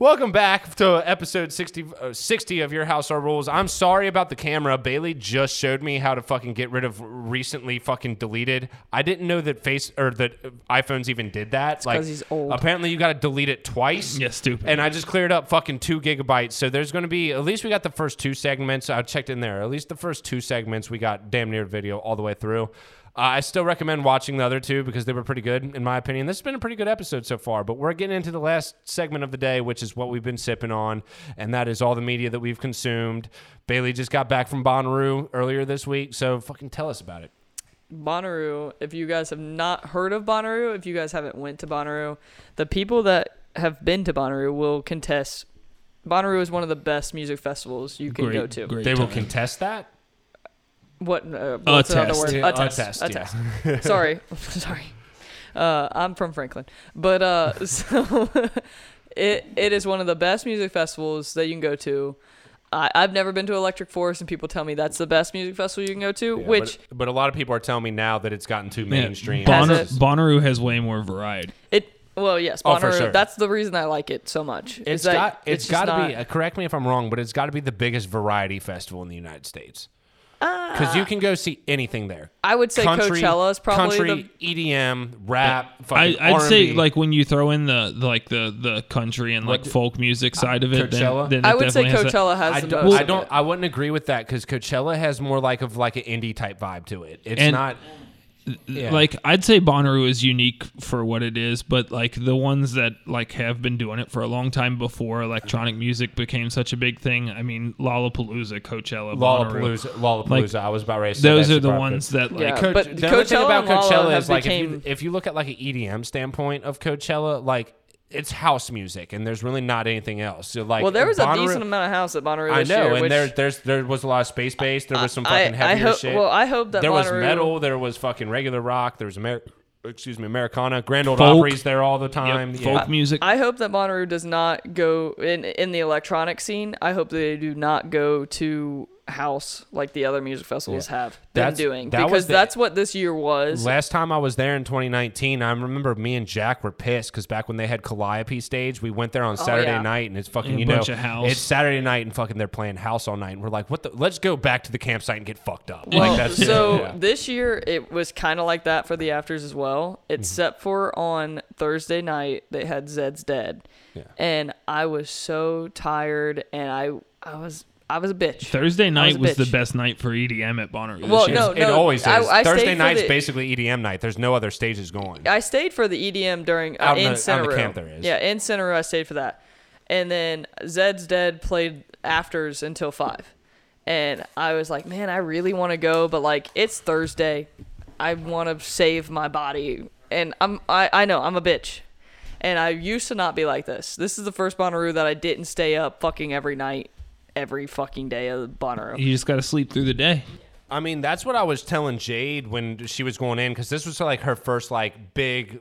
Welcome back to episode 60, uh, 60 of Your House Our Rules. I'm sorry about the camera. Bailey just showed me how to fucking get rid of recently fucking deleted. I didn't know that face or that iPhones even did that. like 'cause he's old. apparently you got to delete it twice. Yeah, stupid. And I just cleared up fucking two gigabytes. So there's going to be at least we got the first two segments. I checked in there. At least the first two segments we got damn near video all the way through. Uh, I still recommend watching the other two because they were pretty good, in my opinion. This has been a pretty good episode so far, but we're getting into the last segment of the day, which is what we've been sipping on, and that is all the media that we've consumed. Bailey just got back from Bonnaroo earlier this week, so fucking tell us about it. Bonnaroo. If you guys have not heard of Bonnaroo, if you guys haven't went to Bonnaroo, the people that have been to Bonnaroo will contest. Bonnaroo is one of the best music festivals you can Great- go to. great They will contest that? What? Uh, what's another test. word? Yeah, A a test. test, A yeah. test. Sorry, sorry. Uh, I'm from Franklin, but uh, so it it is one of the best music festivals that you can go to. I, I've never been to Electric Forest, and people tell me that's the best music festival you can go to. Yeah, which but, but a lot of people are telling me now that it's gotten too mainstream. Has Bonnaroo has way more variety. it well, yes, Oh, Bonnaroo. sure. That's the reason I like it so much. It's got it's just got to be. Uh, correct me if I'm wrong, but it's got to be the biggest variety festival in the United States. Because you can go see anything there. I would say country, Coachella is probably country, EDM, rap. I, fucking I'd say R&B. like when you throw in the the, like the the country and like What- folk music uh, side of it, Coachella? then, then the. I it would say definitely has Coachella has I the don't. most. I don't. it. I wouldn't agree with that because Coachella has more like of like an indie type vibe to it. It's And- not. Yeah. Like I'd say Bonnaroo is unique for what it is, but like the ones that like have been doing it for a long time before electronic music became such a big thing. I mean, Lollapalooza, Coachella, Bonnaroo. Lollapalooza. Lollapalooza. Like, I was about ready to say Those that are the shit ones that like Yeah. Coach, but the other thing Coachella about Coachella have is like if you, if you look at like an EDM standpoint of Coachella, like it's house music and there's really not anything else. So like well, there was Bonnaroo- a decent amount of house at Bonnaroo I know, year, and which there there's there was a lot of space based. There was some I- fucking I heavier hope- shit. well, I hope that there was metal. There was fucking regular rock. There was Amer- excuse me, Americana. Grand Old Folk. Opry's there all the time. Yep, Yeah. folk music. I hope that Bonnaroo does not go in in the electronic scene. I hope they do not go to house like the other music festivals have been That's- doing that was because the- that's what this year was. Last time I was there in 2019, I remember me and Jack were pissed because back when they had Calliope stage, we went there on Saturday Oh, yeah. night and it's fucking And you know bunch of house. it's Saturday night and fucking they're playing house all night and we're like, what the? Let's go back to the campsite and get fucked up. Well, like that's so yeah. this year it was kind of like that for the afters as well, Mm-hmm. except for on Thursday night they had Zed's Dead, Yeah. and I was so tired and I I was I was a bitch. Thursday night a was, the best night for EDM at Bonnaroo. this Well, year. no, it always is. I- I Thursday stayed for night's the- basically EDM night. There's no other stages going. I stayed for the EDM during uh, Out in in the- out in the Centeroo. camp there is. Yeah, in Centeroo I stayed for that, and then Zed's Dead played afters until five, and I was like, man, I really want to go, but like it's Thursday, I want to save my body, and I'm I I know I'm a bitch. And I used to not be like this. This is the first Bonnaroo that I didn't stay up fucking every night, every fucking day of Bonnaroo. you just got to sleep through the day. I mean, that's what I was telling Jade when she was going in because this was like her first like big,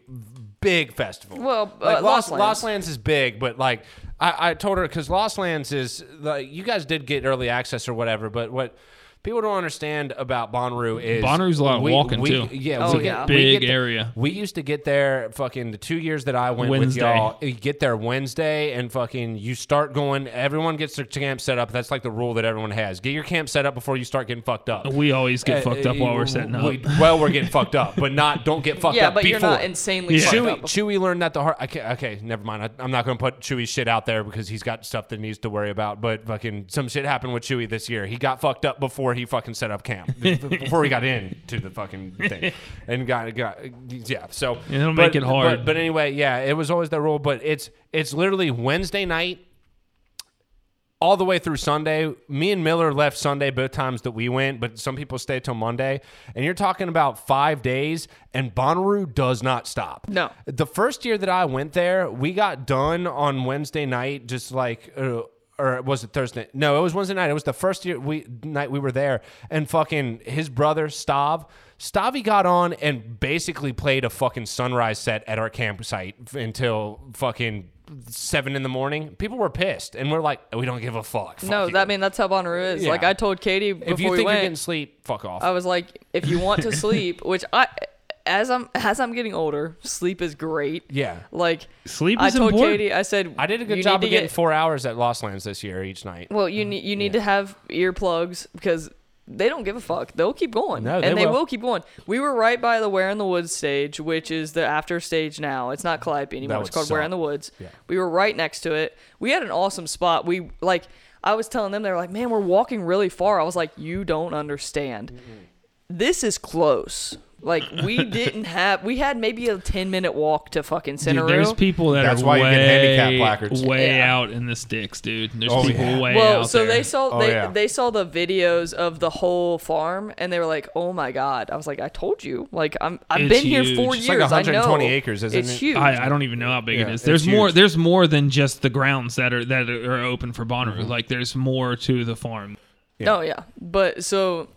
big festival. Well, uh, like Lost, Lost Lands. Lost Lands is big, but like I, I told her because Lost Lands is like you guys did get early access or whatever, but what. People don't understand about Bonnaroo is Bonnaroo's a lot of walking, we, too. Yeah, Oh, we yeah. get- we Big get area. We used to get there fucking the two years that I went Wednesday. with y'all. You get there Wednesday and fucking you start going. Everyone gets their camp set up. That's like the rule that everyone has. Get your camp set up before you start getting fucked up. We always get Uh, fucked up while we're setting up. we- well, we're getting fucked up, but not don't get fucked yeah, up but before. you're not insanely Yeah. Chewy, up. Chewy learned that the hard. Okay, okay, never mind. I, I'm not going to put Chewy's shit out there because he's got stuff that needs to worry about. But fucking some shit happened with Chewy this year. He got fucked up before he fucking set up camp, before he got into the fucking thing, and got got yeah. So It'll but- make it hard. But, but anyway, yeah, it was always the rule. But it's it's literally Wednesday night all the way through Sunday. Me and Miller left Sunday both times that we went, but some people stay till Monday. And you're talking about five days, and Bonnaroo does not stop. No. The first year that I went there, we got done on Wednesday night, just like. Uh, or was it Thursday? No, it was Wednesday night. It was the first year we night we were there, and fucking his brother Stav, Stavi got on and basically played a fucking sunrise set at our campsite until fucking seven in the morning. People were pissed, and we're like, we don't give a fuck. Fuck No, you. that I mean that's how Bonnaroo is. Yeah. Like I told Katie before if you we think went, you're getting sleep, fuck off. I was like, if you want to sleep, which I as I'm as I'm getting older, sleep is great. Yeah. Like Sleep is important. I told important. Katie, I said I did a good job of getting get, four hours at Lost Lands this year each night. Well, you um, need you need Yeah. to have earplugs because they don't give a fuck. They'll keep going, No, and they they will. will. keep going. We were right by the Where in the Woods stage, which is the after stage now. It's not Calliope anymore. It's called Where in the Woods. Yeah. We were right next to it. We had an awesome spot. We like I was telling them they were like, "Man, we're walking really far." I was like, "You don't understand. Mm-hmm. This is close." Like we didn't have we had maybe a 10 minute walk to fucking Dude, Centeroo. there's people that That's are why you way, get handicap placards. way Yeah. out in the sticks, dude. There's Oh, people yeah. way well, out so there. they saw Oh, they yeah. they saw the videos of the whole farm and they were like, "Oh my god!" I was like, "I told you, like I'm I've It's been here four huge. years. It's like I know 120 acres, isn't it's it? huge." I, I don't even know how big Yeah, it is. it's There's more. huge. There's more than just the grounds that are that are open for Bonnaroo. Mm-hmm. Like there's more to the farm. Yeah. Oh yeah, but so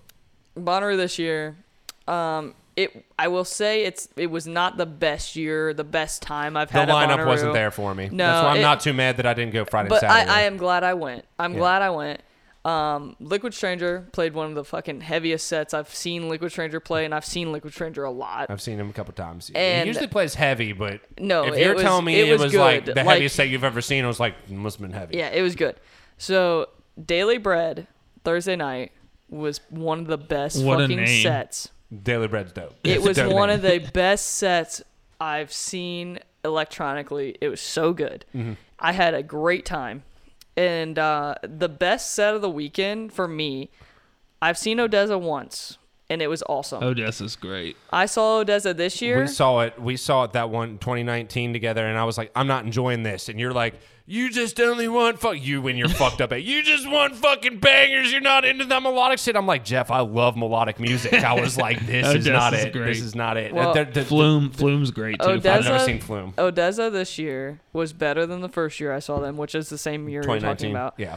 Bonnaroo this year, um, it I will say it's it was not the best year, the best time I've had. The lineup wasn't there for me. No, That's why I'm it- not too mad that I didn't go Friday and but Saturday. I, I am glad I went. I'm Yeah. glad I went. Um, Liquid Stranger played one of the fucking heaviest sets I've seen Liquid Stranger play, and I've seen Liquid Stranger a lot. I've seen him a couple times. And- he usually plays heavy, but No, if you're was- telling me it it was was, like good. the Like- heaviest set you've ever seen, it was like must have been heavy. Yeah, it was good. So Daily Bread Thursday night was one of the best What a fucking name. sets. Daily Bread's dope. It It's was dope one name. of the best sets I've seen electronically. It was so good. Mm-hmm. I had a great time. And uh, the best set of the weekend for me, I've seen ODESZA once, and it was awesome. ODESZA's great. I saw ODESZA this year. We saw it. We saw it that one 2019 together, and I was like, I'm not enjoying this. And you're like, you just only want fuck you when you're fucked up. At you just want fucking bangers. You're not into that melodic shit. I'm like, Jeff, I love melodic music. I was like, this oh, is not ODESZA's it. great. This is not it. Well, The- the- Flume, Flume's great too. ODESZA- I've never seen Flume. ODESZA this year was better than the first year I saw them, which is the same year you're talking 2019. about. Yeah.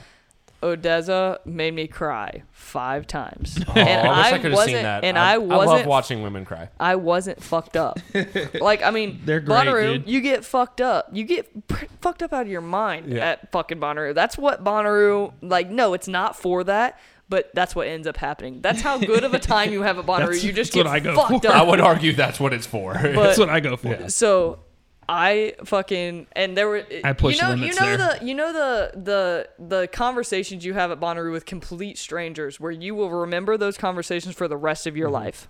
ODESZA made me cry five times. Oh, and I wish I, I, could have wasn't, seen that. and I, I, I wasn't love watching women cry. I wasn't fucked up. like I mean, They're great, Bonnaroo, dude. you get fucked up. You get pr- fucked up out of your mind Yeah. at fucking Bonnaroo. That's what Bonnaroo. Like, no, it's not for that. But that's what ends up happening. That's how good of a time you have at Bonnaroo. That's- you just that's get what I go fucked for. I would argue that's what it's for. But- That's what I go for. Yeah. So I fucking and there were I push you know limits you know there. the you know the the the conversations you have at Bonnaroo with complete strangers where you will remember those conversations for the rest of your mm-hmm. life.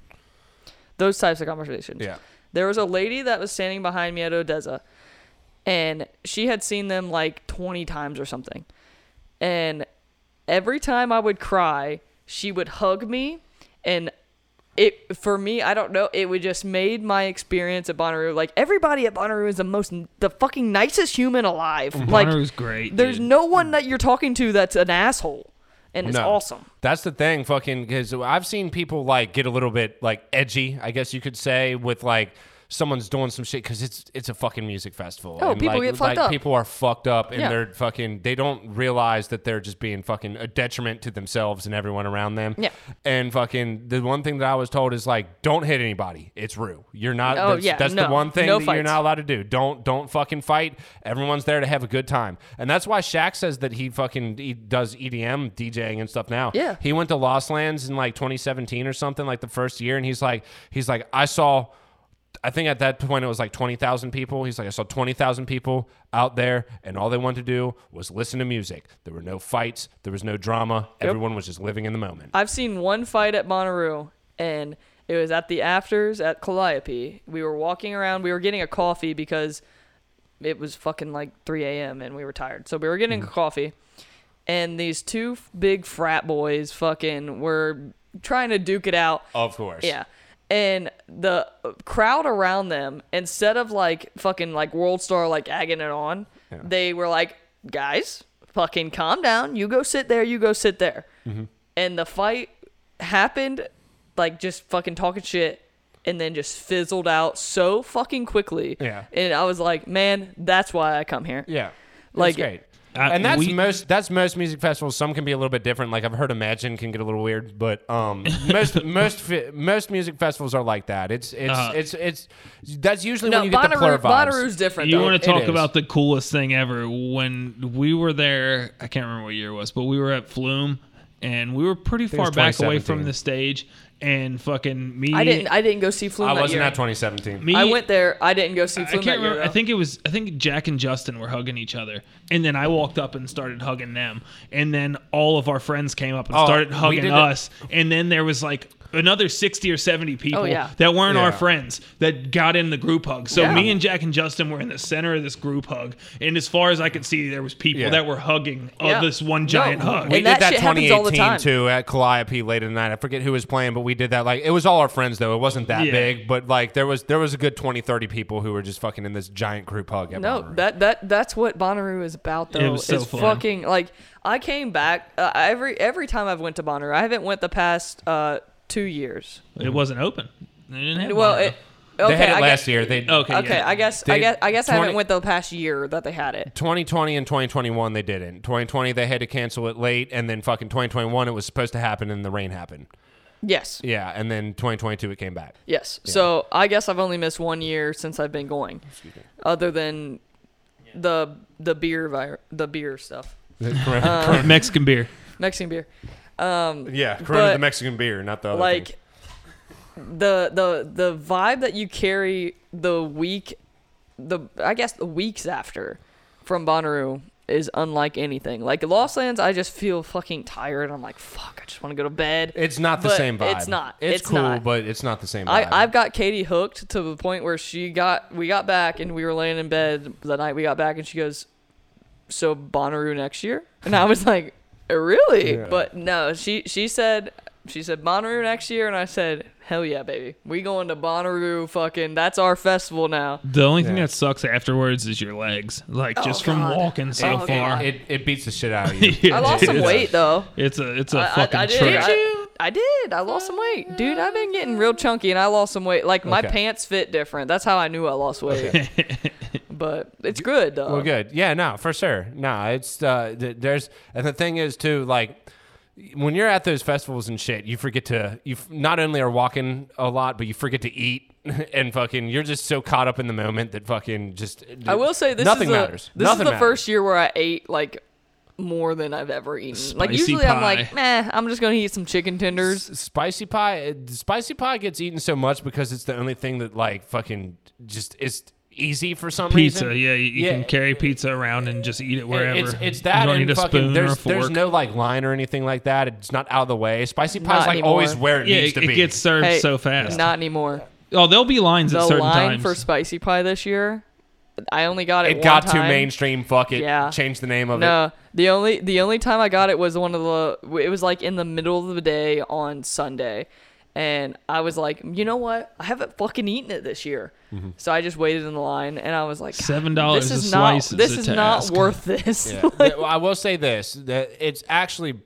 Those types of conversations. yeah. There was a lady that was standing behind me at ODESZA, and she had seen them like 20 times or something. And every time I would cry, she would hug me, and it for me, I don't know, it would just made my experience at Bonnaroo like everybody at Bonnaroo is the most the fucking nicest human alive. Like great. there's dude. no one that you're talking to that's an asshole, and it's No. awesome. That's the thing, fucking, because I've seen people like get a little bit like edgy, I guess you could say, with like someone's doing some shit because it's it's a fucking music festival. Oh, and, people like, get fucked like, up. People are fucked up, and Yeah. they're fucking. They don't realize that they're just being fucking a detriment to themselves and everyone around them. Yeah. And fucking the one thing that I was told is like, don't hit anybody. It's Roo. You're not. Oh, that's yeah, that's the no. one thing No that you're fights. not allowed to do. Don't don't fucking fight. Everyone's there to have a good time, and that's why Shaq says that he fucking he does EDM DJing and stuff now. Yeah. He went to Lost Lands in like 2017 or something, like the first year, and he's like, he's like, I saw. I think at that point it was like 20,000 people. He's like, I saw 20,000 people out there, and all they wanted to do was listen to music. There were no fights, there was no drama. Everyone was just living in the moment. I've seen one fight at Bonnaroo, and it was at the afters at Calliope. We were walking around. We were getting a coffee because it was fucking like 3 a.m. and we were tired. So we were getting mm. a coffee, and these two big frat boys fucking were trying to duke it out. Of course. Yeah. And the crowd around them, instead of like fucking like World Star like agging it on, they were like, guys, fucking calm down. You go sit there. You go sit there. Mm-hmm. And the fight happened like just fucking talking shit and then just fizzled out so fucking quickly. Yeah. And I was like, man, that's why I come here. Yeah. Like- Like great. Uh, and that's we- most that's most music festivals. Some can be a little bit different. Like I've heard Imagine can get a little weird, but um, most most fi- most music festivals are like that. It's it's Uh, it's it's that's usually No, when you get the plur Bonnaroo, vibes. Bonnaroo's different. You though. want to talk about the coolest thing ever? When we were there, I can't remember what year it was, but we were at Flume, and we were pretty far back away from the stage. And fucking me, I didn't. I didn't go see Flume I that wasn't year. at 2017. me, I went there. I didn't go see I can't that year. remember. I think it was. I think Jack and Justin were hugging each other, and then I walked up and started hugging them, and then all of our friends came up and Oh, started hugging us, and then there was like another 60 or 70 people Oh, yeah. that weren't our friends that got in the group hug. So Yeah. me and Jack and Justin were in the center of this group hug, and as far as I could see, there was people Yeah. that were hugging of this one giant we- hug. We And did that that shit happens all 2018 too at Calliope late in the night. I forget who was playing, but we did that. Like it was all our friends though. It wasn't that Yeah. big, but like there was there was a good 20, 30 people who were just fucking in this giant group hug. At No, Bonnaroo. that that that's what Bonnaroo is about though. It was so it's fun. fucking like I came back uh, every every time I've went to Bonnaroo. I haven't went the past uh, two years. it wasn't open. They didn't have Well, it, okay, they had it I last guess, year. They okay. Okay, yeah. I guess I They- guess I guess I 20 haven't went the past year that they had it. 2020 and 2021 they didn't. 2020 they had to cancel it late, and then fucking 2021 it was supposed to happen, and the rain happened. Yes, Yeah, and then 2022 it came back. yes. So I guess I've only missed one year since I've been going, other than the the beer vi- the beer stuff, Corona- um, Mexican beer. Mexican beer. Um, yeah, Corona but, the Mexican beer, not the other like thing. the the the vibe that you carry the week the I guess the weeks after from Bonnaroo is unlike anything. Like Lost Lands, I just feel fucking tired. I'm like, fuck, I just want to go to bed. It's not the but same vibe. it's not. It's, It's cool, not. but it's not the same vibe. I, I've got Katie hooked to the point where she got we got back and we were laying in bed the night we got back and she goes, So Bonnaroo next year? And I was like, Uh, really? Yeah. But no, she she said she said Bonnaroo next year and I said, Hell yeah, baby. We going to Bonnaroo fucking that's our festival now. The only thing Yeah. that sucks afterwards is your legs, like just oh, from God. walking so Oh, far. God. it, it beats the shit out of you. Yeah, I lost some weight though. It's a it's a I, fucking I, I did. trip. I, did. I lost some weight, dude. I've been getting real chunky, and I lost some weight. Like my Okay. pants fit different. That's how I knew I lost weight. but it's good though. Well, good. Yeah, no, for sure. No, it's uh, th- there's and the thing is too, like when you're at those festivals and shit, you forget to you f- not only are walking a lot, but you forget to eat and fucking you're just so caught up in the moment that fucking just I will say this nothing is the, matters. This nothing is the matters. first year where I ate like more than I've ever eaten. like Spicy usually I'm like, meh, I'm just gonna eat some chicken tenders. S- Spicy pie, uh, spicy pie gets eaten so much because it's the only thing that like fucking just is easy for some Pizza, reason. yeah, you, you Yeah. can carry pizza around and just eat it wherever. It's it's that you don't and need a fucking spoon or a there's fork. there's no like line or anything like that. It's not out of the way. Spicy pie Not like anymore. always where it yeah, needs it, to be. it gets served Hey, so fast. Not anymore. oh, there'll be lines The at certain line times. for spicy pie this year, I only got it. it one got too mainstream. Fuck it. Yeah. Change the name of it. No, the only the only time I got it was one of the. It was like in the middle of the day on Sunday, and I was like, you know what? I haven't fucking eaten it this year, Mm-hmm. so I just waited in the line, and I was like, Seven dollars This a is not. slice is This a is not worth this. Yeah. Th- I will say this: that it's actually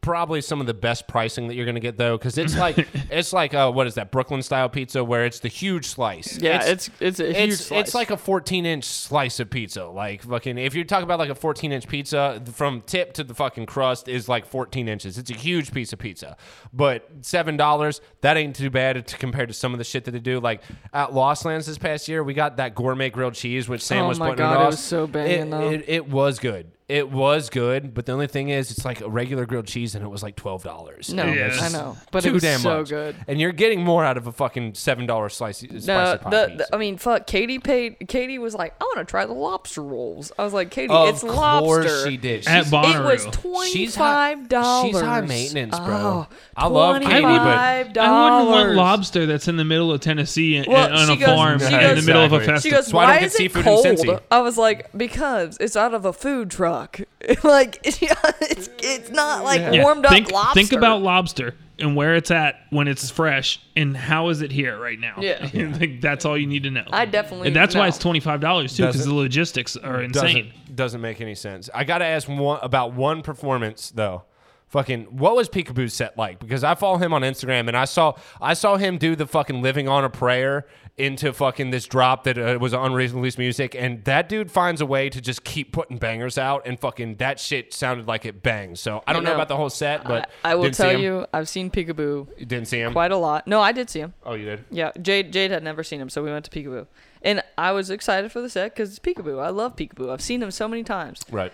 probably some of the best pricing that you're going to get though, because it's like it's like uh, what is that Brooklyn style pizza where it's the huge slice. yeah, it's it's, a huge it's slice. it's like a 14 inch slice of pizza. Like fucking, if you're talking about like a 14 inch pizza, from tip to the fucking crust is like 14 inches. It's a huge piece of pizza, but seven dollars that ain't too bad to compared to some of the shit that they do. Like at Lost Lands this past year, we got that gourmet grilled cheese, which Sam Oh was my putting God, it was so banging, It, it, it was good. It was good, but the only thing is, it's like a regular grilled cheese, and it was like twelve dollars. no, Yeah, I know, but too it was damn so much. good. and you're getting more out of a fucking seven dollar slice spicy No, pie the, piece. the I mean, fuck. Katie paid. Katie was like, "I want to try the lobster rolls." I was like, "Katie, of it's course lobster." she did. At She's- Bonnaroo. It was She's twenty high- five dollars. she's high maintenance, bro. Oh, I love Katie, but- $25. I wouldn't want lobster that's in the middle of Tennessee and, Well, on she a goes- farm she in goes- the middle of a Exactly. festival. She goes, That's why I don't "Why get is it seafood in cold?" Cincy. I was like, "Because it's out of a food truck. like it's it's not like Yeah. warmed up think, lobster." Think about lobster and where it's at when it's fresh, and how is it here right now? Yeah. I think that's all you need to know. I definitely. and that's why it's twenty five dollars too, because the logistics are insane. Doesn't, doesn't make any sense. I got to ask one about one performance though. Fucking, what was Peekaboo's set like? Because I follow him on Instagram and I saw I saw him do the fucking living on a prayer into fucking this drop that uh, was unreasonably released music, and that dude finds a way to just keep putting bangers out, and fucking that shit sounded like it bangs. So I don't know, know, about the whole set, but I, I will tell you, I've seen Peekaboo You didn't see him. quite a lot. No, I did see him. Oh, you did. Yeah, Jade Jade had never seen him, so we went to Peekaboo, and I was excited for the set because it's Peekaboo. I love Peekaboo. I've seen him so many times. Right.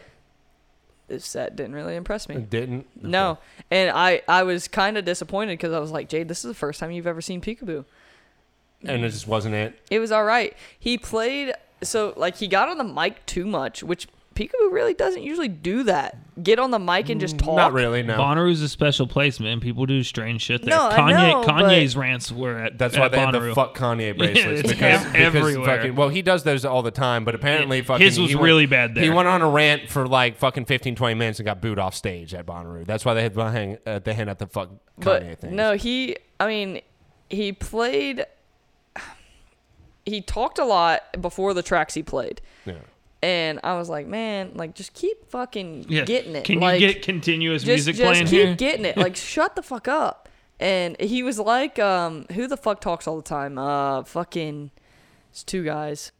this set didn't really impress me. Didn't No, and I I was kind of disappointed because I was like, Jade, this is the first time you've ever seen Peekaboo. And it just wasn't it. It was all right. He played so like he got on the mic too much, which Peekaboo really doesn't usually do that. Get on the mic and just talk. Mm, Not really. No. Bonnaroo's a special place, man. People do strange shit there. No, I Kanye, know, Kanye's rants were at That's at why they have Bonnaroo. the fuck Kanye bracelets it's because, ev- because everywhere. fucking well he does those all the time, but apparently fucking His was he went- really bad there. He went on a rant for like fucking 15, 20 minutes and got booed off stage at Bonnaroo. That's why they had the hang uh, they hand out the fuck Kanye but thing. no, he. I mean, he played. He talked a lot before the tracks he played, Yeah. and I was like, man, like just keep fucking Yeah. getting it. Can like, you get continuous just, music just playing keep here? getting it. Like, shut the fuck up. And he was like, um, who the fuck talks all the time? Uh, fucking, it's two guys.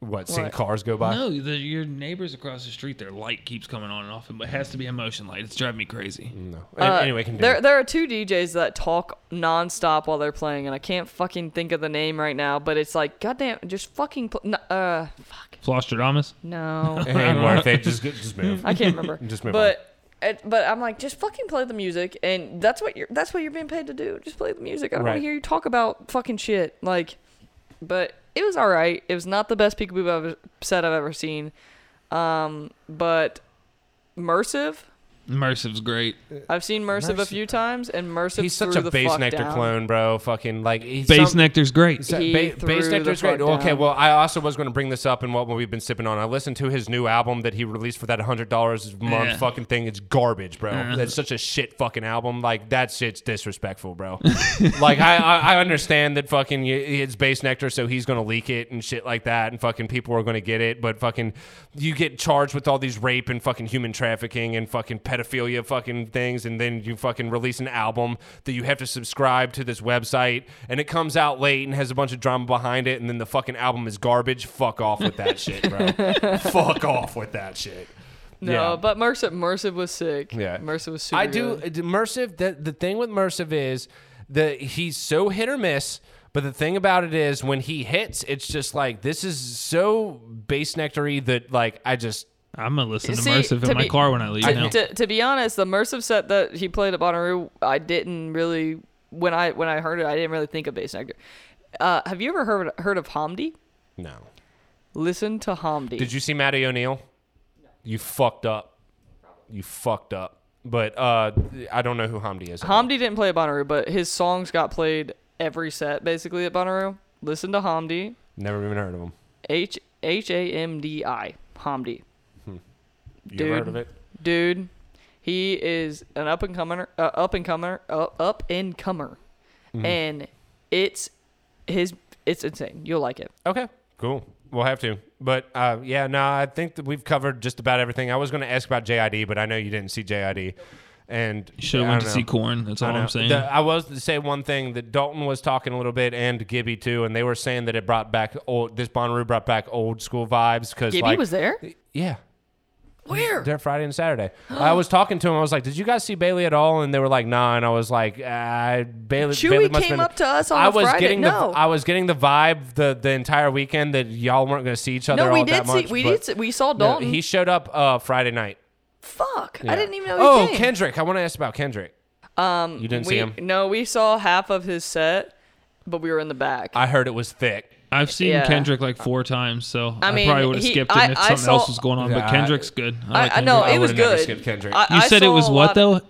What, seeing What? cars go by? No, the, your neighbors across the street, their light keeps coming on and off, but it has to be a motion light. It's driving me crazy. No. Uh, anyway, continue. there, there are two DJs that talk nonstop while they're playing, and I can't fucking think of the name right now. But it's like, goddamn, just fucking, pl- no, uh, fuck, Flosstradamus? no, it ain't worth it. Just, just move. I can't remember. Just move but, it, but I'm like, just fucking play the music, and that's what you're, that's what you're being paid to do. Just play the music. I don't want Right. to hear you talk about fucking shit. Like, but it was all right. It was not the best peekaboo set I've ever seen. Um, but Mersiv, Immersive's great. I've seen Mersiv a few times, and Mersiv He's such threw a the base fuck nectar down. clone, bro. Fucking like he's Base some- Nectar's great. So, He ba- threw Base the Nectar's great. fuck Okay, down. well, I also was going to bring this up in what we've been sipping on. I listened to his new album that he released for that hundred dollars a month Yeah. fucking thing. It's garbage, bro. Yeah. That's such a shit fucking album. Like that shit's disrespectful, bro. like I, I, I understand that fucking y- it's Bassnectar, so he's going to leak it and shit like that, and fucking people are going to get it. But fucking, you get charged with all these rape and fucking human trafficking and fucking pedophilia fucking things, and then you fucking release an album that you have to subscribe to this website, and it comes out late and has a bunch of drama behind it, and then the fucking album is garbage. Fuck off with that shit, bro. Fuck off with that shit. No, Yeah. but Mersiv, Mersiv was sick. Yeah. Mersiv was super I do good. immersive. The the thing with immersive is that he's so hit or miss. But the thing about it is when he hits, it's just like this is so base nectary that like I just I'm gonna listen to See, Immersive to in my car when I leave To, now. to, to be honest, the Mersiv set that he played at Bonnaroo, I didn't really when I when I heard it, I didn't really think of Bassnectar. Uh, have you ever heard heard of Hamdi? no. Listen to Hamdi. Did you see Matty O'Neill? You fucked up. You fucked up. But uh, I don't know who Hamdi is. Hamdi didn't play at Bonnaroo, but his songs got played every set basically at Bonnaroo. Listen to Hamdi. Never even heard of him. H H A M D I. Hamdi. You Dude. heard of it? Dude, he is an up and comer, uh, up and comer, uh, up and comer, Mm-hmm. and it's his. It's insane. You'll like it. Okay, cool. We'll have to. But uh, yeah, no, I think that we've covered just about everything. I was going to ask about JID, but I know you didn't see JID. And you Should have I went to don't see. Corn. That's all I know. I'm saying. The- I was to say one thing that Dalton was talking a little bit, and Gibby too, and they were saying that it brought back old. This Bonnaroo brought back old school vibes because Gibby like, was there. yeah, Where? there Friday and Saturday. I was talking to him. I was like, "Did you guys see Bailey at all?" And they were like, "Nah." And I was like, uh, "Bailey." Chewy Bailey must came been, up to us on I was Friday. getting No. the I was getting the vibe the the entire weekend that y'all weren't going to see each other No, we all did that see. much. we did. See, we saw No, Dalton. he showed up uh, Friday night. Fuck! Yeah. I didn't even know he Oh, came. Kendrick! I want to ask about Kendrick. Um, you didn't we, see him. No, we saw half of his set, but we were in the back. I heard it was thick. I've seen Yeah. Kendrick like four times, so I, I probably would have he- skipped I- it if I something saw- else was going on. Yeah, but Kendrick's good. I, like I, I know Kendrick. I it was would've never good. skipped Kendrick. I, You I said it was what though?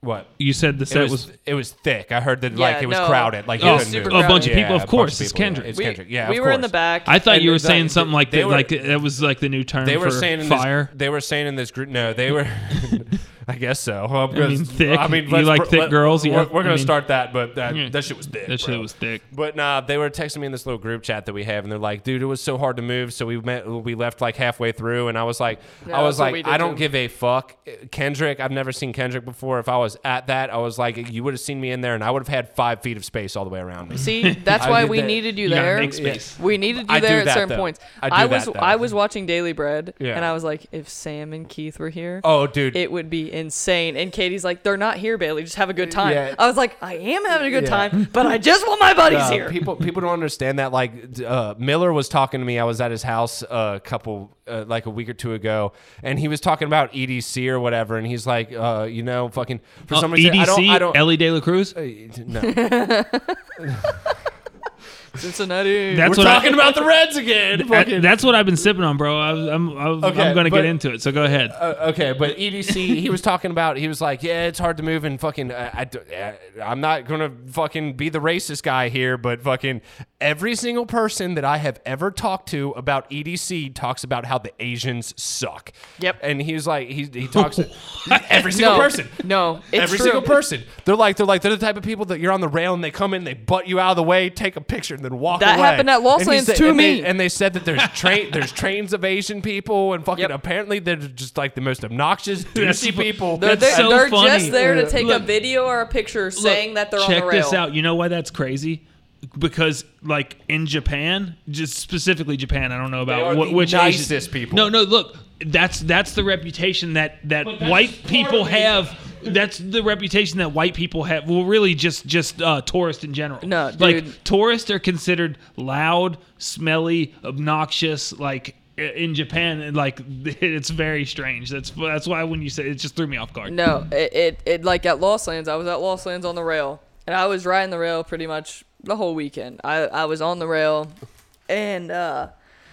What? You said the It set was, was. it was thick. I heard that like it was no. crowded. Like Oh, you super do a bunch of people. Yeah, Of course, bunch it's people, yeah. Kendrick. It's We, Kendrick. Yeah, we of were in the back. I thought And you were the- saying the- something like they that. were- Like that was like the new term They were for saying fire. This, they were saying in this group. No, they were. I guess so. Well, I mean, because- thick. I mean, You like thick let- girls? We're, Yeah. we're I gonna mean- start that, but that, Yeah. that shit was thick. That shit bro. was thick. But nah, they were texting me in this little group chat that we have, and they're like, "Dude, it was so hard to move, so we met, we left like halfway through." And I was like, Yeah, I was that's what we like, I don't too. give a fuck. Kendrick, I've never seen Kendrick before. If I was at that, I was like, you would have seen me in there, and I would have had five feet of space all the way around me. See, that's why we that. needed you, You there. make space. We needed you I there at certain though. points. I do I that, was though. I was watching Daily Bread, Yeah. and I was like, if Sam and Keith were here, Oh, dude, it would be insane. And Katie's like, they're not here, Bailey. Just have a good time. Yeah. I was like, I am having a good Yeah. time, but I just want my buddies Uh, here. people people don't understand that. Like uh, Miller was talking to me. I was at his house a couple uh, like a week or two ago, and he was talking about EDC or whatever. And he's like, uh, you know, fucking for Oh, some reason, I don't, EDC, I don't. Elly De La Cruz. uh, no. Cincinnati. That's We're what talking I, about the Reds again. that- that's what I've been sipping on, bro. I, was- I'm I'm, Okay, I'm gonna get into it. So go ahead. Uh, okay, but EDC, he was talking about. He was like, "Yeah, it's hard to move and fucking. Uh, I, d- uh, I'm not gonna fucking be the racist guy here, but fucking every single person that I have ever talked to about EDC talks about how the Asians suck. Yep. And he was like, he he talks every single no, person. No, it's Every true. single person. They're like they're like they're the type of people that you're on the rail and they come in, they butt you out of the way, take a picture, and then walk That away. happened at Lost And he Lands said- to and they- me. and they said that there's train there's trains of Asian people and fucking Yep. apparently they're just like the most obnoxious, douchey fu- people. They're, they're, so they're funny. just there to take a video or a picture saying that they're on check the rail. this out. You know why that's crazy? Because like in Japan, just specifically Japan, I don't know They about are what, the which nicest Asian- people. No, no, look, that's that's the reputation that that white people have. That's the reputation that white people have. Well, really, just just uh, tourists in general. No, like tourists are considered loud, smelly, obnoxious. Like in Japan, and like it's very strange. That's that's why when you say it just threw me off guard. No, it, it, it like at Lost Lands, I was at Lost Lands on the rail, and I was riding the rail pretty much the whole weekend. I, I was on the rail, and uh,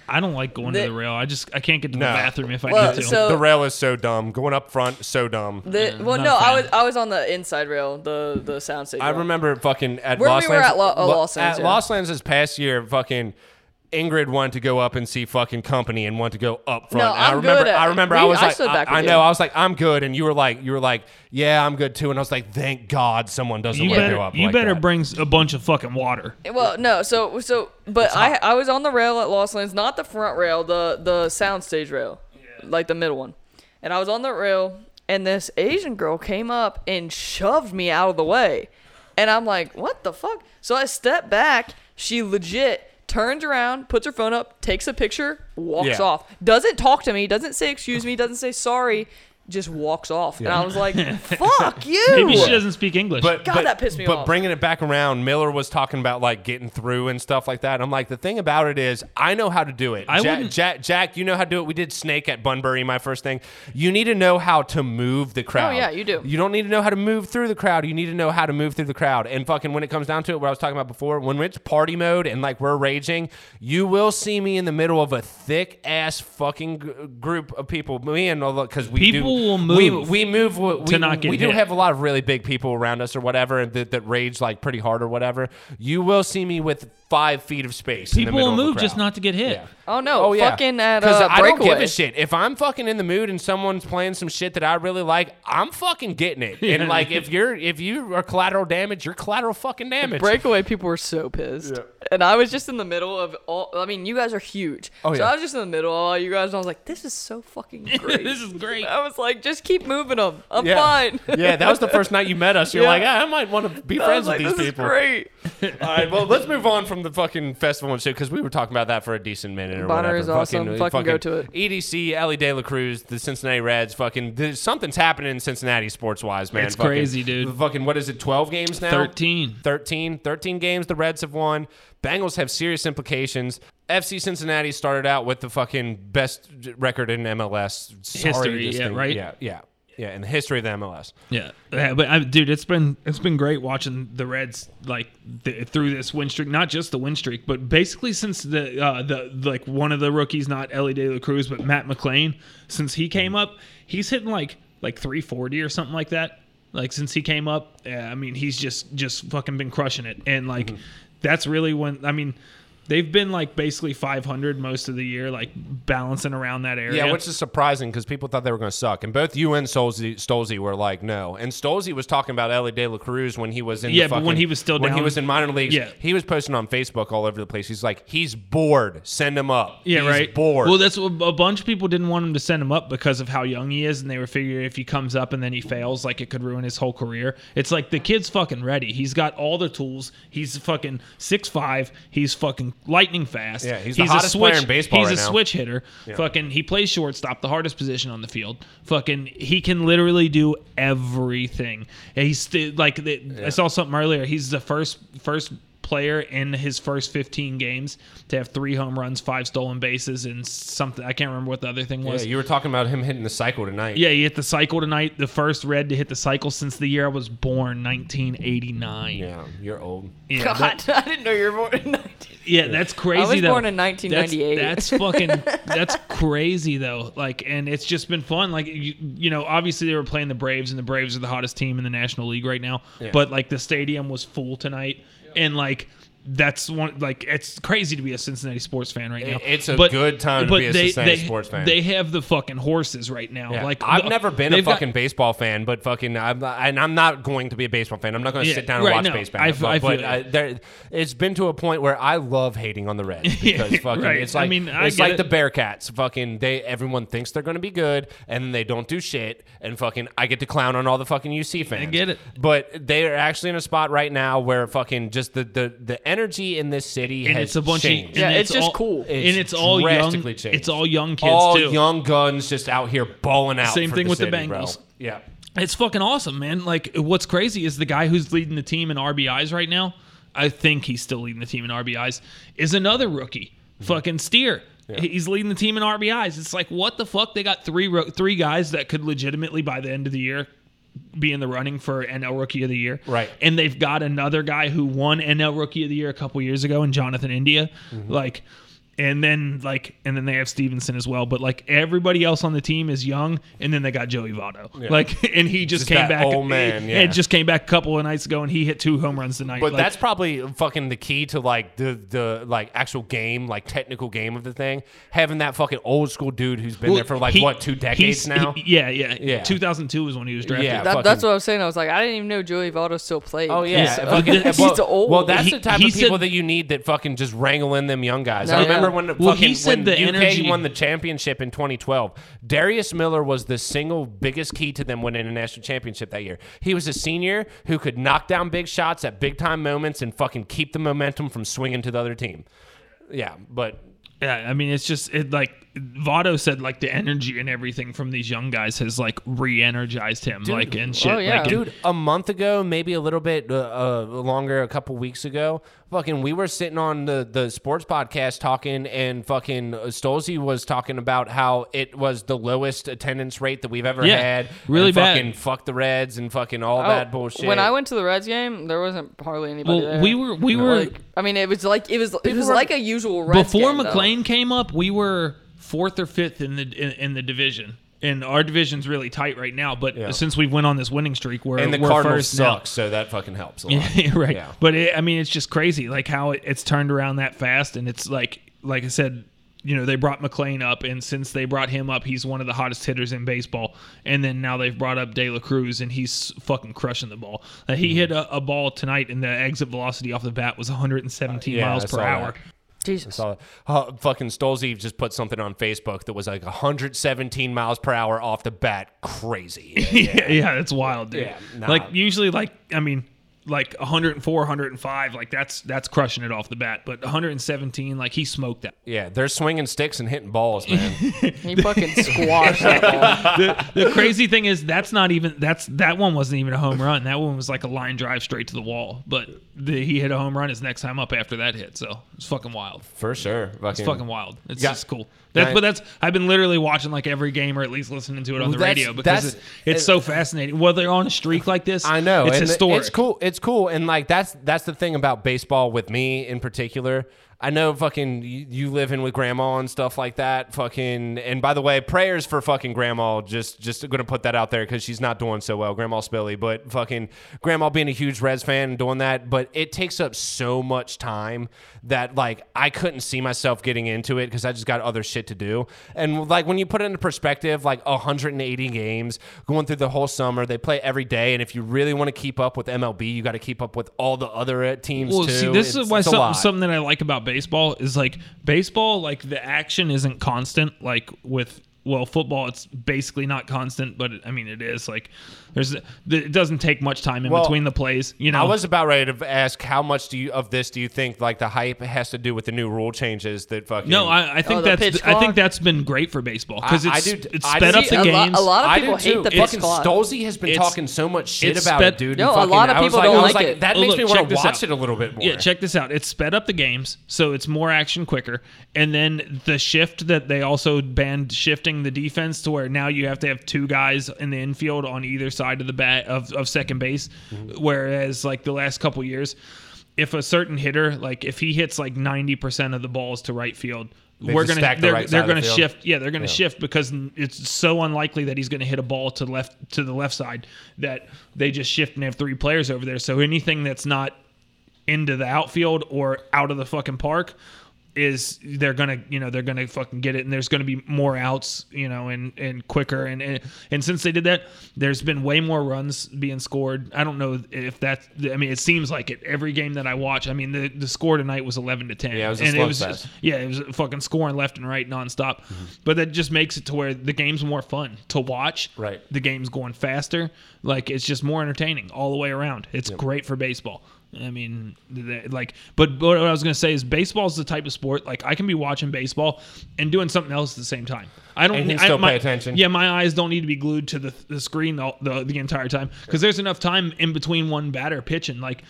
I don't like going The- to the rail. I just I can't get to No. the bathroom if I Well, need to. so- the rail is so dumb. Going up front, so dumb. the well, no, a I fan. was I was on the inside rail, the the soundstage. I rail. remember fucking at Where we Lost were Lands. at Lo- oh, Lo- Lost Lands, at yeah. Lost Lands this past year, fucking Ingrid wanted to go up and see fucking company and wanted to go up front. No, And I I'm remember, good at- I remember, we- I was I like, stood back I, I know. I was like, I'm good, and you were like, you were like, yeah, I'm good too, and I was like, thank God someone doesn't You want to better, go up. you like better that. bring s- a bunch of fucking water. Well, no, so so, but I I was on the rail at Lost Lands, not the front rail, the the soundstage rail, like the middle one, and I was on the rail, and this Asian girl came up and shoved me out of the way, and I'm like, what the fuck? So I step back. She legit turns around, puts her phone up, takes a picture, walks Yeah. off. Doesn't talk to me, doesn't say excuse me, doesn't say sorry, just walks off. And I was like, fuck you. Maybe she doesn't speak English. But, God, but, that pissed me but off. bringing it back around, Miller was talking about like getting through and stuff like that. I'm like, the thing about it is, I know how to do it. I Jack, wouldn't- Jack, Jack, you know how to do it. We did Snake at Bunbury, my first thing. You need to know how to move the crowd. Oh, yeah, you do. You don't need to know how to move through the crowd. You need to know how to move through the crowd. And fucking when it comes down to it, what I was talking about before, when it's party mode and like we're raging, you will see me in the middle of a thick ass fucking g- group of people. Me and because we People do, will we- move We, move. We, to not get we do have a lot of really big people around us or whatever and that, that rage like pretty hard or whatever. You will see me with five feet of space. in the People middle will of the move just not to get hit. Yeah. Oh no, fucking at Because uh, I don't give a shit. If I'm fucking in the mood and someone's playing some shit that I really like, I'm fucking getting it. Yeah. And like if you're if you are collateral damage, you're collateral fucking damage. Breakaway people were so pissed. And I was just in the middle of all I mean, you guys are huge. Oh, so yeah. I was just in the middle of all you guys and I was like, this is so fucking great. this is great. I was like, just keep moving them. I'm Yeah. fine. yeah, that was the first night you met us. You're Yeah. like, ah, I might want to be I friends was with like, these this people. is great. All right, well, let's move on from the fucking festival and shit because we were talking about that for a decent minute or Bonner whatever. is awesome. Fucking go to it. EDC, Elly De La Cruz, the Cincinnati Reds. Fucking, there's, something's happening in Cincinnati sports wise, man. It's Fucking- crazy, dude. Fucking, what is it? 12 games now. 13. 13 13 games the Reds have won. Bengals have serious implications. FC Cincinnati started out with the fucking best record in MLS. Sorry, History, yeah, thing- right? Yeah, yeah, yeah, in the history of the MLS. Yeah, yeah but I, dude, it's been it's been great watching the Reds like th- through this win streak. Not just the win streak, but basically since the uh, the like one of the rookies, not Elly De La Cruz, but Matt McLain, since he came up, he's hitting like like 340 or something like that. Like since he came up, yeah, I mean he's just just fucking been crushing it, and like that's really when I mean. They've been like basically 500 most of the year, like balancing around that area. Yeah, which is surprising because people thought they were going to suck. And both you and Stolze, Stolze were like, no. And Stolze was talking about Elly De La Cruz when he was in Yeah, the but when he was still when he was in minor leagues. Yeah. He was posting on Facebook all over the place. He's like, he's bored. Send him up. Yeah, He's right. bored. Well, that's a bunch of people didn't want him to send him up because of how young he is, and they were figuring if he comes up and then he fails, like it could ruin his whole career. It's like the kid's fucking ready. He's got all the tools. He's fucking six five. He's fucking lightning fast. Yeah, he's the a hottest switch, player in baseball He's right a now. switch hitter. Fucking, he plays shortstop, the hardest position on the field. Fucking, he can literally do everything. And he's still like, the, I saw something earlier. He's the first first player in his first 15 games to have three home runs, five stolen bases, and something. I can't remember what the other thing was. Yeah, you were talking about him hitting the cycle tonight. Yeah, he hit the cycle tonight. The first red to hit the cycle since the year I was born, 1989. Yeah, you're old. Yeah, God, that- I didn't know you were born in 19. yeah, that's crazy. I was though. born in 1998. That's, that's fucking. That's crazy though. Like, and it's just been fun. Like, you, you know, obviously they were playing the Braves, and the Braves are the hottest team in the National League right now. Yeah. But like, the stadium was full tonight, and like. That's one like it's crazy to be a Cincinnati sports fan right now. It's a good time to but be a they, Cincinnati they, sports fan. They have the fucking horses right now. Yeah. Like I've the- never been a they've got- fucking baseball fan, but fucking, I'm not, and I'm not going to be a baseball fan. I'm not going to Yeah, sit down and right, watch no, baseball. I but I but you. uh, there, it's been to a point where I love hating on the Reds because fucking, right. it's I like, mean, I it's like it. the Bearcats. Fucking, they, everyone thinks they're going to be good, and they don't do shit, and fucking, I get to clown on all the fucking UC fans. I get it. but they are actually in a spot right now where fucking just the the, the energy in this city and has it's a bunch changed. of Yeah, and it's just all- cool. and It's it's all young. drastically changed. It's all young kids all too. young guns just out here balling out. Same for thing the with the city, bro. Bengals. Yeah. It's fucking awesome, man. Like, what's crazy is the guy who's leading the team in RBIs right now. I think he's still leading the team in RBIs. Is another rookie, Mm-hmm. fucking Steer. He's leading the team in RBIs. It's like, what the fuck? They got three three guys that could legitimately by the end of the year be in the running for NL Rookie of the Year. Right. And they've got another guy who won NL Rookie of the Year a couple years ago in Jonathan India. Mm-hmm. Like and then like and then they have Stephenson as well. But like everybody else on the team is young, and then they got Joey Votto. Like and he just, Just came back old man, yeah. and just came back a couple of nights ago and he hit two home runs tonight. But Like, that's probably fucking the key to like the the like actual game, like technical game of the thing. Having that fucking old school dude who's been well, there for like he- what two decades now. he- yeah, yeah, Yeah. 2002 was when he was drafted. Yeah. That, that's what I was saying. I was like, I didn't even know Joey Votto still played. Oh yeah, He's, uh, fucking- he's well, old. Well, that's He- the type of people said- that you need that fucking just wrangle in them young guys. No, I remember yeah. when Well, fucking he said when the UK energy- won the championship in 2012. Darius Miller was the single biggest key to them winning a national championship that year. He was a senior who could knock down big shots at big time moments and fucking keep the momentum from swinging to the other team. Yeah, but Yeah, I mean, it's just it like Votto said, like the energy and everything from these young guys has like re-energized him, like and shit. oh, yeah. like, and- Dude, a month ago, maybe a little bit uh, uh, longer, a couple weeks ago, fucking, we were sitting on the, the sports podcast talking, and fucking Stolze was talking about how it was the lowest attendance rate that we've ever Yeah, had. really and bad. Fucking fuck the Reds and fucking all Oh, that bullshit. When I went to the Reds game, there wasn't hardly anybody well, there. we were we were like, I mean, it was like it was it was were- like a usual Reds before game, though. McLain came up, we were fourth or fifth in the in, in the division. And our division's really tight right now, but Yeah. since we've went on this winning streak, we're and the we're Cardinals now. so that fucking helps a lot. Yeah, right. Yeah. But it, I mean, it's just crazy, like how it, it's turned around that fast, and it's like, like I said, you know, they brought McLain up, and since they brought him up, he's one of the hottest hitters in baseball. And then now they've brought up De La Cruz, and he's fucking crushing the ball. Uh, Mm-hmm. he hit a, a ball tonight, and the exit velocity off the bat was 117 Uh, Yeah, miles per hour. that. Jesus. So, uh, fucking Stolze just put something on Facebook that was like 117 miles per hour off the bat. Crazy. yeah, yeah, that's wild, dude. Yeah, nah. Like usually, like I mean, like 104, 105, like that's that's crushing it off the bat. But 117, like he smoked that. Yeah, they're swinging sticks and hitting balls, man. He fucking squashed that ball. the, the crazy thing is that's not even that's that one wasn't even a home run. That one was like a line drive straight to the wall. But the, he hit a home run his next time up after that hit. So it's fucking wild. For sure. Fucking, It's fucking wild. It's Yeah. just cool. But that's I've been literally watching like every game or at least listening to it on Well, the radio because it, it's so fascinating. Well, they're on a streak like this. I know. it's and historic. It's cool. It's cool. And like that's that's the thing about baseball with me in particular. I know fucking you, you live in with grandma and stuff like that. Fucking and by the way, prayers for fucking grandma. Just just gonna put that out there because she's not doing so well, Grandma Spilly. But fucking grandma being a huge Reds fan and doing that, but it takes up so much time that like I couldn't see myself getting into it because I just got other shit to do. And like when you put it into perspective, like 180 games going through the whole summer, they play every day, and if you really want to keep up with MLB, you got to keep up with all the other uh, teams Well, too. see, this It's- is why something, something that I like about baseball is like baseball, like the action isn't constant, like with well, football it's basically not constant, but I mean it is like there's it doesn't take much time in Well, between the plays. You know, I was about ready to ask how much do you of this do you think like the hype has to do with the new rule changes that fucking no, I, I think Oh, that's pitch I think that's been great for baseball because I- I it's do- it's I sped do- up the a, lot, games. a lot of I people do hate too. the pitch fucking clock. Stolzy has been It's- talking so much shit it's about sped- it, dude. No, and a lot of people like, don't I was like it. That Oh, makes look, me want to watch out. it a little bit more. Yeah, check this out. It's sped up the games, so it's more action quicker. And then the shift that they also banned shifting the defense to where now you have to have two guys in the infield on either side of the bat of, of second base. Mm-hmm. Whereas like the last couple years, if a certain hitter, like if he hits like ninety percent of the balls to right field, They we're gonna they're, right they're the gonna field. shift. Yeah, they're gonna shift because it's so unlikely that he's gonna hit a ball to left to the left side that they just shift and have three players over there. So anything that's not into the outfield or out of the fucking park is they're gonna you know they're gonna fucking get it and there's gonna be more outs you know and and quicker. And and, and since they did that there's been way more runs being scored. I don't know if that i mean it seems like it. Every game that i watch i mean the, the score tonight was 11 to 10 Yeah, it was a and it was slugfest. yeah it was fucking scoring left and right nonstop. Mm-hmm. But that just makes it to where the game's more fun to watch. Right. the game's going faster. Like it's just more entertaining all the way around. It's great for baseball I mean, like, but, but what I was gonna say is baseball is the type of sport like I can be watching baseball and doing something else at the same time. I don't And you I- still my- pay attention. Yeah, my eyes don't need to be glued to the, the screen the, the the entire time because there's enough time in between one batter pitching. Like,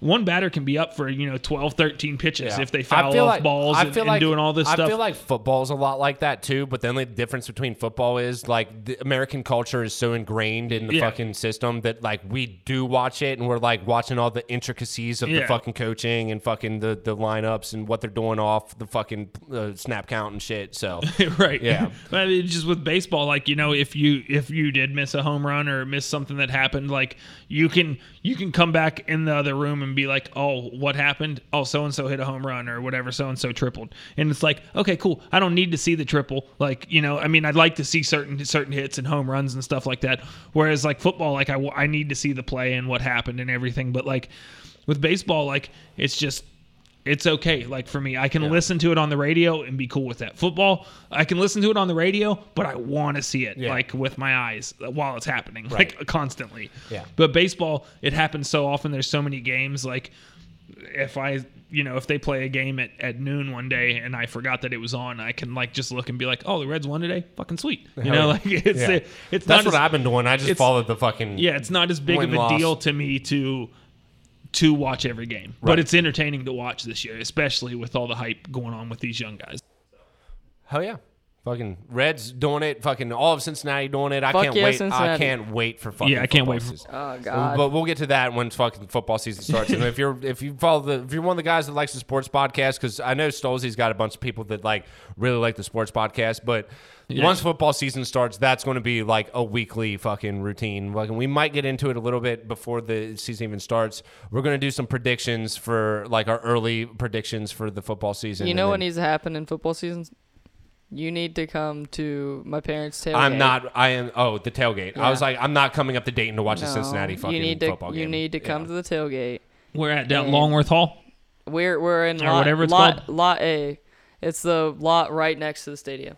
one batter can be up for you know 12, 13 pitches Yeah. if they foul off like- balls I and, feel and like- doing all this I stuff. I feel like football's a lot like that too, but the only difference between football is like the American culture is so ingrained in the Yeah. fucking system that like we do watch it and we're like watching all the intricacies of the fucking coaching and fucking the, the lineups and what they're doing off the fucking uh, snap count and shit. So right. Yeah. but I mean, just with baseball, like you know, if you if you did miss a home run or miss something that happened, like you can you can come back in the other room and be like, oh, what happened? Oh, so and so hit a home run or whatever. So and so tripled, and it's like, okay, cool. I don't need to see the triple. Like you know, I mean, I'd like to see certain certain hits and home runs and stuff like that. Whereas like football, like I, I need to see the play and what happened and everything. But like with baseball, like it's just it's okay. Like for me, I can listen to it on the radio and be cool with that. Football, I can listen to it on the radio, but I want to see it Yeah. like with my eyes while it's happening, like constantly. Yeah. But baseball, it happens so often. There's so many games. Like if I, you know, if they play a game at, at noon one day and I forgot that it was on, I can like just look and be like, oh, the Reds won today. Fucking sweet. You Hell know, yeah. like it's Yeah. it's that's what as, I've been doing. I just followed the fucking yeah, it's not as big of a Win-loss. deal to me to to watch every game, Right. but it's entertaining to watch this year, especially with all the hype going on with these young guys. Hell yeah. Fucking Reds doing it. Fucking all of Cincinnati doing it. I Fuck can't yeah, wait. I can't wait for fucking. Yeah, I can't wait for- oh, season. Oh God. But we'll get to that when fucking football season starts. and if you're if you follow the if you're one of the guys that likes the sports podcast, because I know Stolzy's got a bunch of people that like really like the sports podcast, but once football season starts, that's going to be like a weekly fucking routine. Like, we might get into it a little bit before the season even starts. We're going to do some predictions for like our early predictions for the football season. you and know what needs to happen in football seasons? You need to come to my parents' tailgate. I'm not. I am. Oh, the tailgate. I was like, I'm not coming up to Dayton to watch a No, Cincinnati fucking you need to, football game. You need to come Yeah. to the tailgate. We're at down Longworth Hall. We're we're in Or lot, whatever it's lot, called. lot A. It's the lot right next to the stadium.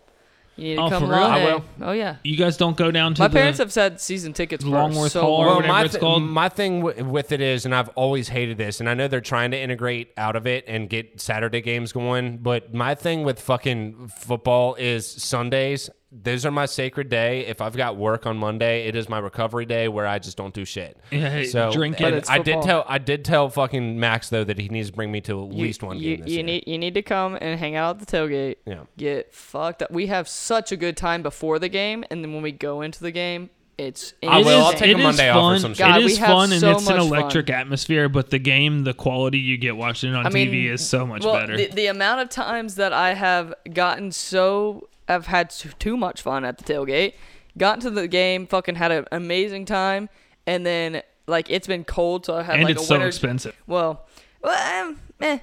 You need to Oh, come for real? lot I A. will. Oh yeah. You guys don't go down to My the, parents have said season tickets for Longworth so Hall or long. whatever my it's called. My thing w- with it is, and I've always hated this, and I know they're trying to integrate out of it and get Saturday games going, but my thing with fucking football is Sundays. Those are my sacred day. If I've got work on Monday, it is my recovery day where I just don't do shit. Yeah, so drink it. I did tell I did tell fucking Max though that he needs to bring me to at You- least one you, game this you year. need you need to come and hang out at the tailgate. Yeah. Get fucked up. We have such a good time before the game, and then when we go into the game, it's I It will. is- I'll take a Monday off or fun. some shit. God, it we is fun and so it's an much fun. electric atmosphere, but the game, the quality you get watching it on I mean, TV is so much well, better. The, the amount of times that I have gotten so I've had too, much fun at the tailgate, gotten to the game, fucking had an amazing time, and then like it's been cold, so I had and like it's a so winter. expensive. Well, well, um, eh,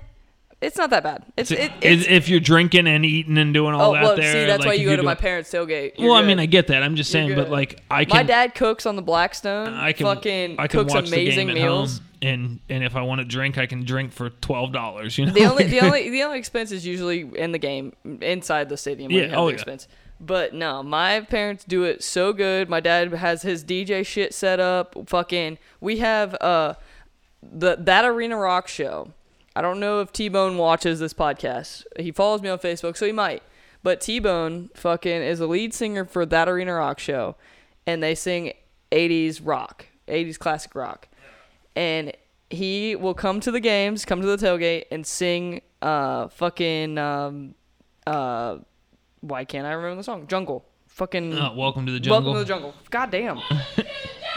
it's not that bad. It's it, it's. if you're drinking and eating and doing all Oh that well, there, see, that's like, why you go to my parents' tailgate. You're Well, I mean, I get that. I'm just saying, but like, I can. my dad cooks on the Blackstone. I can fucking I can cooks amazing meals. and and if I want to drink, I can drink for twelve dollars. You know, The only the only the only expense is usually in the game inside the stadium. Yeah, have oh, the yeah. expense. But no, my parents do it so good. My dad has his DJ shit set up. Fucking, we have uh the that arena rock show. I don't know if T Bone watches this podcast. He follows me on Facebook, so he might. But T Bone fucking is a lead singer for that arena rock show, and they sing 80s rock, 80s classic rock, and he will come to the games, come to the tailgate, and sing uh fucking um uh why can't I remember the song? Jungle. Fucking Uh, welcome to the jungle. Welcome to the jungle. God damn.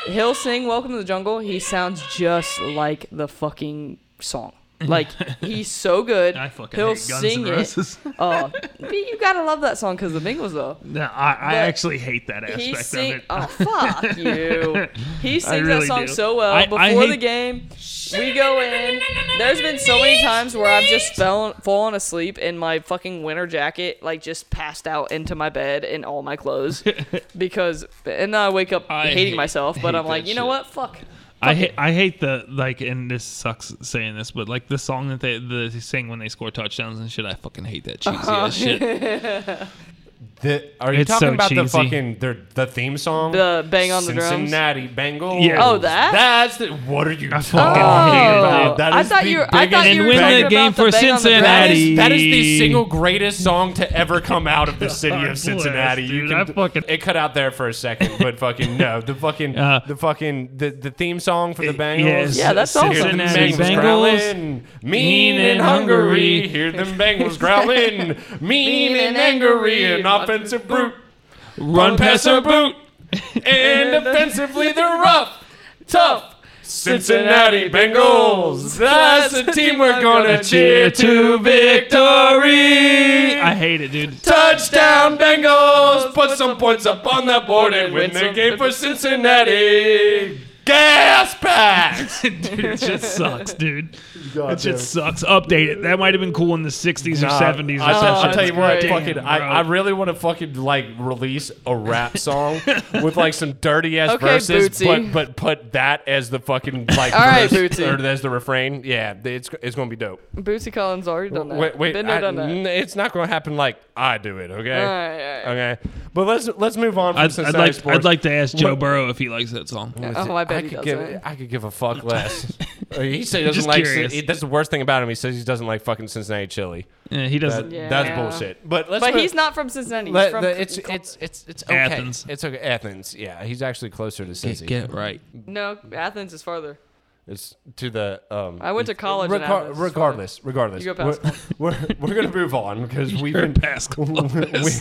He'll sing Welcome to the Jungle. He sounds just like the fucking song. Like he's so good. I fucking He'll hate Guns sing N' Roses. it. Oh, but you gotta love that song because the Bengals though. No, I, I But actually hate that He aspect sing. of it. Oh fuck you. He sings really that song do. so well. I- Before I the hate- game, we go in. There's been so many times where I've just fell, fallen asleep in my fucking winter jacket, like just passed out into my bed in all my clothes, because and then I wake up I hating hate- myself. But hate I'm like, that you know shit. what? Fuck. I hate, I hate the like, and this sucks saying this, but like the song that they, the, they sing when they score touchdowns and shit. I fucking hate that cheesy ass oh. shit. The, are you It's talking so about the cheesy. fucking the, the theme song? The bang on the drums. Cincinnati Bengals. Yeah. Oh, that? That's the. What are you I talking fucking Oh, hate about? That I is thought the you. Were, I thought biggest you were And win the talking game about for the bang on the That Cincinnati. drums. is, that is the single greatest song to ever come out of the city God of bless, Cincinnati. you dude. can, I fucking- it cut out there for a second, but fucking no, the fucking Uh, the fucking the, the theme song for the Bengals. yes, Yeah, that's Hear them Cincinnati Bengals Bengals. growling, mean and hungry. Hear them Bengals growling, mean and angry, an offensive brute. Run past a boot, and defensively they're rough, tough. Cincinnati Bengals, that's the team we're gonna cheer to victory. I hate it, dude. Touchdown Bengals, put some points up on the board and win the game for Cincinnati. Gas packs. dude, it just sucks, dude. It just sucks. Update it. That might have been cool in the '60s or '70s. Or I, some will tell you what, great. fucking, I. I really want to fucking like release a rap song with like some dirty ass Okay, verses, Bootsy. but but put that as the fucking like All right, verse, Bootsy. or as the refrain. Yeah, it's it's gonna be dope. Bootsy Collins already done that. Wait, wait, Been I- done that. it's not gonna happen like I do it. Okay, All right, all right. okay. But let's let's move on from I'd, I'd like sports. I'd like to ask Joe What- Burrow if he likes that song. Oh, I bet I could give right? I could give a fuck less. He said he doesn't like. He, that's the worst thing about him. He says he doesn't like fucking Cincinnati chili. Yeah, he doesn't. Yeah. That's bullshit. But let's. But move- he's not from Cincinnati. He's let- from the- it's Col- it's it's it's okay. Athens. It's okay. Athens. Yeah, he's actually closer to Cincy. Get right. no Athens is farther. It's to the. Um, I went to college in regar- Athens. Regardless, regardless, You go past we're, we're, we're gonna move on because we've been past we,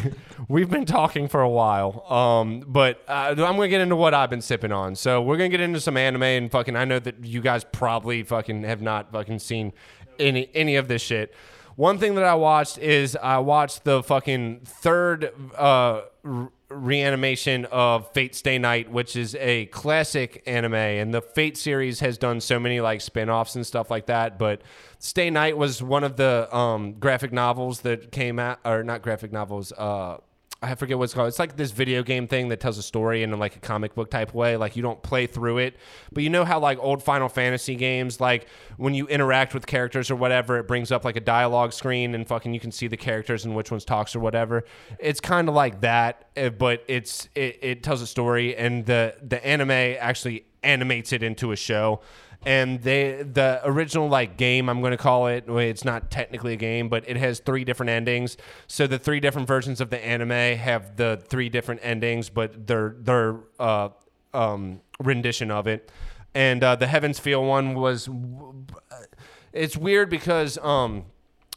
we've been talking for a while. Um, but uh, I'm gonna get into what I've been sipping on. So we're gonna get into some anime and fucking. I know that you guys probably fucking have not fucking seen any any of this shit. One thing that I watched is I watched the fucking third uh, r- reanimation of Fate Stay Night, which is a classic anime, and the Fate series has done so many like spin-offs and stuff like that. But Stay Night was one of the um, graphic novels that came out, or not graphic novels. Uh, I forget what it's called. It's like this video game thing that tells a story in like a comic book type way. Like you don't play through it, but you know how like old Final Fantasy games, like when you interact with characters or whatever, it brings up like a dialogue screen and fucking you can see the characters and which ones talks or whatever. It's kind of like that, eh, but it's it, it tells a story and the the anime actually animates it into a show and they the original like game i'm going to call it it's not technically a game but it has three different endings. So the three different versions of the anime have the three different endings but their their uh, um, rendition of it. And uh, the heavens feel one was it's weird because um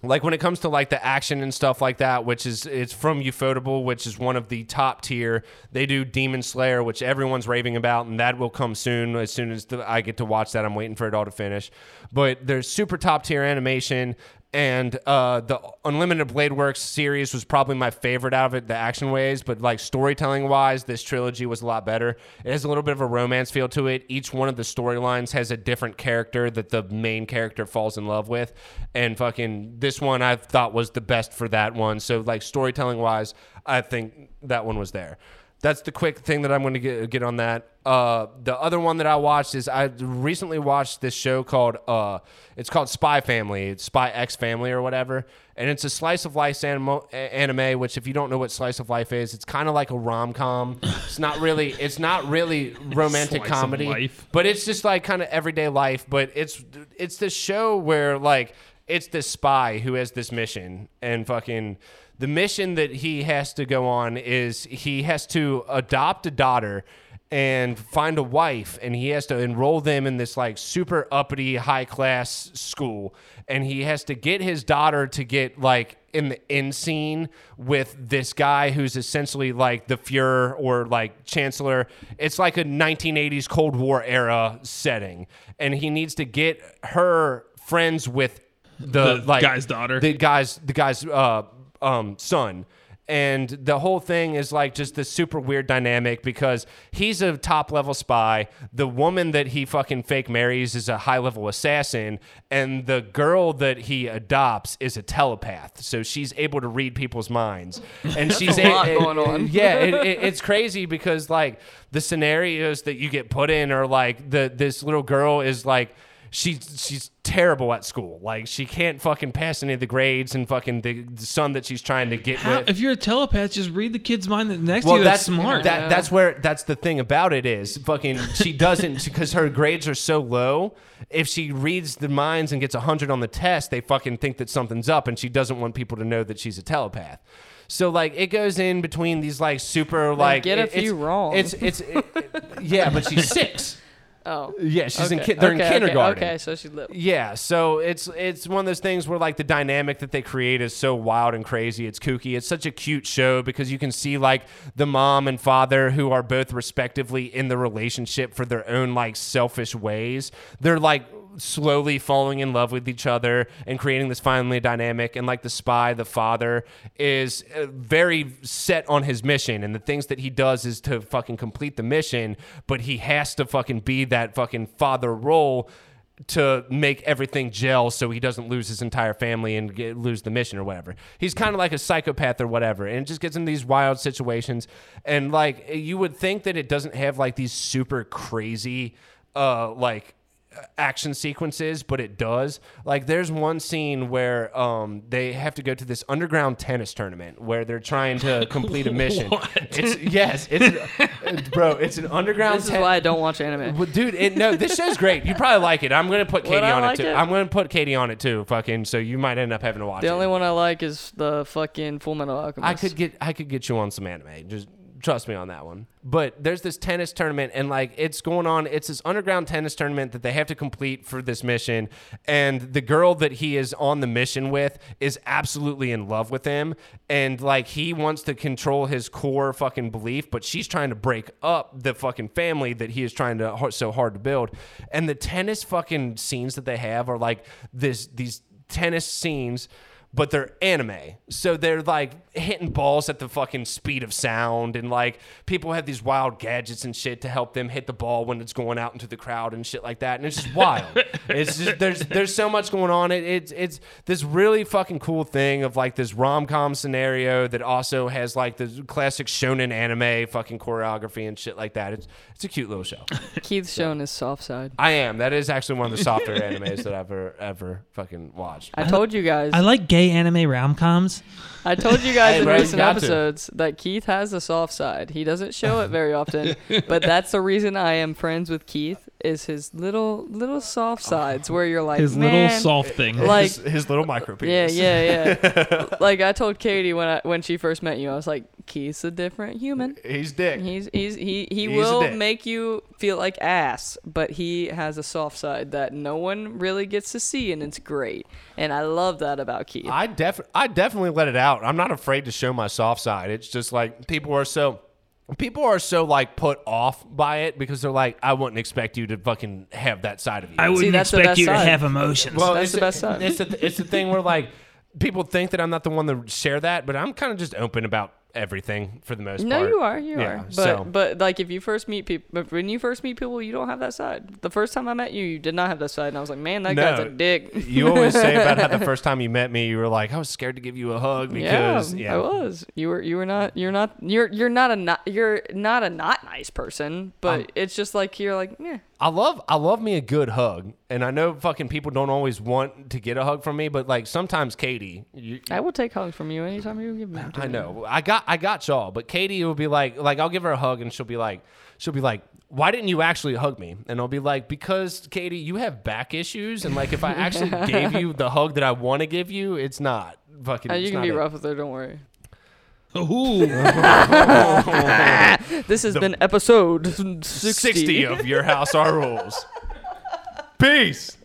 like when it comes to like the action and stuff like that, which is it's from Ufotable, which is one of the top tier. They do Demon Slayer, which everyone's raving about, and that will come soon. As soon as the, I get to watch that, I'm waiting for it all to finish. But there's super top tier animation, and uh, the Unlimited Blade Works series was probably my favorite out of it, the action ways. But like storytelling wise, this trilogy was a lot better. It has a little bit of a romance feel to it. Each one of the storylines has a different character that the main character falls in love with, and fucking this one I thought was the best for that one. So like storytelling wise, I think that one was there. That's the quick thing that I'm going to get get on that. Uh, the other one that I watched is I recently watched this show called uh, it's called Spy Family, it's Spy X Family or whatever, and it's a slice of life animo- anime. Which, if you don't know what slice of life is, it's kind of like a rom com. It's not really it's not really romantic comedy, but it's just like kind of everyday life. But it's it's this show where like it's this spy who has this mission and fucking the mission that he has to go on is he has to adopt a daughter and find a wife and he has to enroll them in this like super uppity high class school and he has to get his daughter to get like in the end scene with this guy who's essentially like the Fuhrer or like Chancellor. It's like a 1980s Cold War era setting, and he needs to get her friends with the, The like guy's daughter. the guy's the guy's uh, um, son. And the whole thing is like just this super weird dynamic because he's a top level spy. The woman that he fucking fake marries is a high level assassin. And the girl that he adopts is a telepath. So she's able to read people's minds. And she's a lot a- going on. yeah, it, it, it's crazy because like the scenarios that you get put in are like the this little girl is like she's she's terrible at school. Like she can't fucking pass any of the grades and fucking the, the son that she's trying to get How, with. if you're a telepath, just read the kid's mind that's next well, to you. That's, that's smart. That, Yeah. That's where that's the thing about it is fucking she doesn't because her grades are so low. If she reads the minds and gets hundred on the test, they fucking think that something's up, and she doesn't want people to know that she's a telepath. So like it goes in between these like super like get a it- few it's, wrong. It's it's it- it- yeah, but she's six. Oh. Yeah, she's in ki- they're okay, in okay, kindergarten. Okay, so she's little. Yeah, so it's it's one of those things where like the dynamic that they create is so wild and crazy. It's kooky. It's such a cute show because you can see like the mom and father who are both respectively in the relationship for their own like selfish ways. They're like slowly falling in love with each other and creating this family dynamic and like the spy the father is uh, very set on his mission and the things that he does is to fucking complete the mission but he has to fucking be that fucking father role to make everything gel so he doesn't lose his entire family and get, lose the mission or whatever. He's kind of like a psychopath or whatever, and it just gets in these wild situations. And like you would think that it doesn't have like these super crazy, uh, like action sequences, but it does. Like there's one scene where um they have to go to this underground tennis tournament where they're trying to complete a mission. It's yes, it's bro, it's an underground This is ten- why I don't watch anime. well, dude, it, no, this show's great. You probably like it. I'm gonna put Katie I on like it too. it? I'm gonna put Katie on it too. Fucking, so you might end up having to watch The it. only one I like is the fucking Full Metal Alchemist. I could get, I could get you on some anime. Just trust me on that one. But there's this tennis tournament, and like it's going on. It's this underground tennis tournament that they have to complete for this mission. And the girl that he is on the mission with is absolutely in love with him, and like he wants to control his core fucking belief, but she's trying to break up the fucking family that he is trying to so hard to build. And the tennis fucking scenes that they have are like this these tennis scenes but they're anime. So they're like hitting balls at the fucking speed of sound and like people have these wild gadgets and shit to help them hit the ball when it's going out into the crowd and shit like that. And it's just wild. it's just there's there's so much going on. It, it's it's this really fucking cool thing of like this rom-com scenario that also has like the classic shonen anime fucking choreography and shit like that. It's it's a cute little show. Keith's showing his soft side. I am. That is actually one of the softer animes that I've ever ever fucking watched. I told you guys. I like gay anime rom coms. I told you guys Hey, in bro, recent got to. episodes that Keith has a soft side. He doesn't show it very often, but that's the reason I am friends with Keith. Is his little little soft sides where you're like His Man, little soft thing. Like- his, his little micro Yeah, penis. yeah, yeah. yeah. like I told Katie when I when she first met you, I was like, Keith's a different human. He's dick. He's he's he he He's will make you feel like ass, but he has a soft side that no one really gets to see, and it's great. And I love that about Keith. I def I definitely let it out. I'm not afraid to show my soft side. It's just like people are so people are so like put off by it because they're like, I wouldn't expect you to fucking have that side of you. I wouldn't that's the expect best you to side. have emotions. well, That's it's the best side. It's the, it's the thing where like people think that I'm not the one to share that, but I'm kind of just open about everything for the most No, part. No, you are, you Yeah, are. But so- but like if you first meet people, when you first meet people, you don't have that side. The first time I met you, you did not have that side, and I was like, man, that guy's a dick. you always say about how the first time you met me, you were like, I was scared to give you a hug because yeah, I was. You were you were not you're not you're you're not a not you're not a not nice person, but Um, it's just like you're like yeah. I love I love me a good hug, and I know fucking people don't always want to get a hug from me, but like sometimes Katie, you, I will take hugs from you anytime you give me. them I me. know I got I got y'all, but Katie will be like like I'll give her a hug and she'll be like she'll be like why didn't you actually hug me? And I'll be like because Katie, you have back issues, and like if I actually gave you the hug that I want to give you, it's not fucking. Uh, you can be it. rough with her. Don't worry. Ooh. This has been episode 60. Sixty of your house our rules. Peace.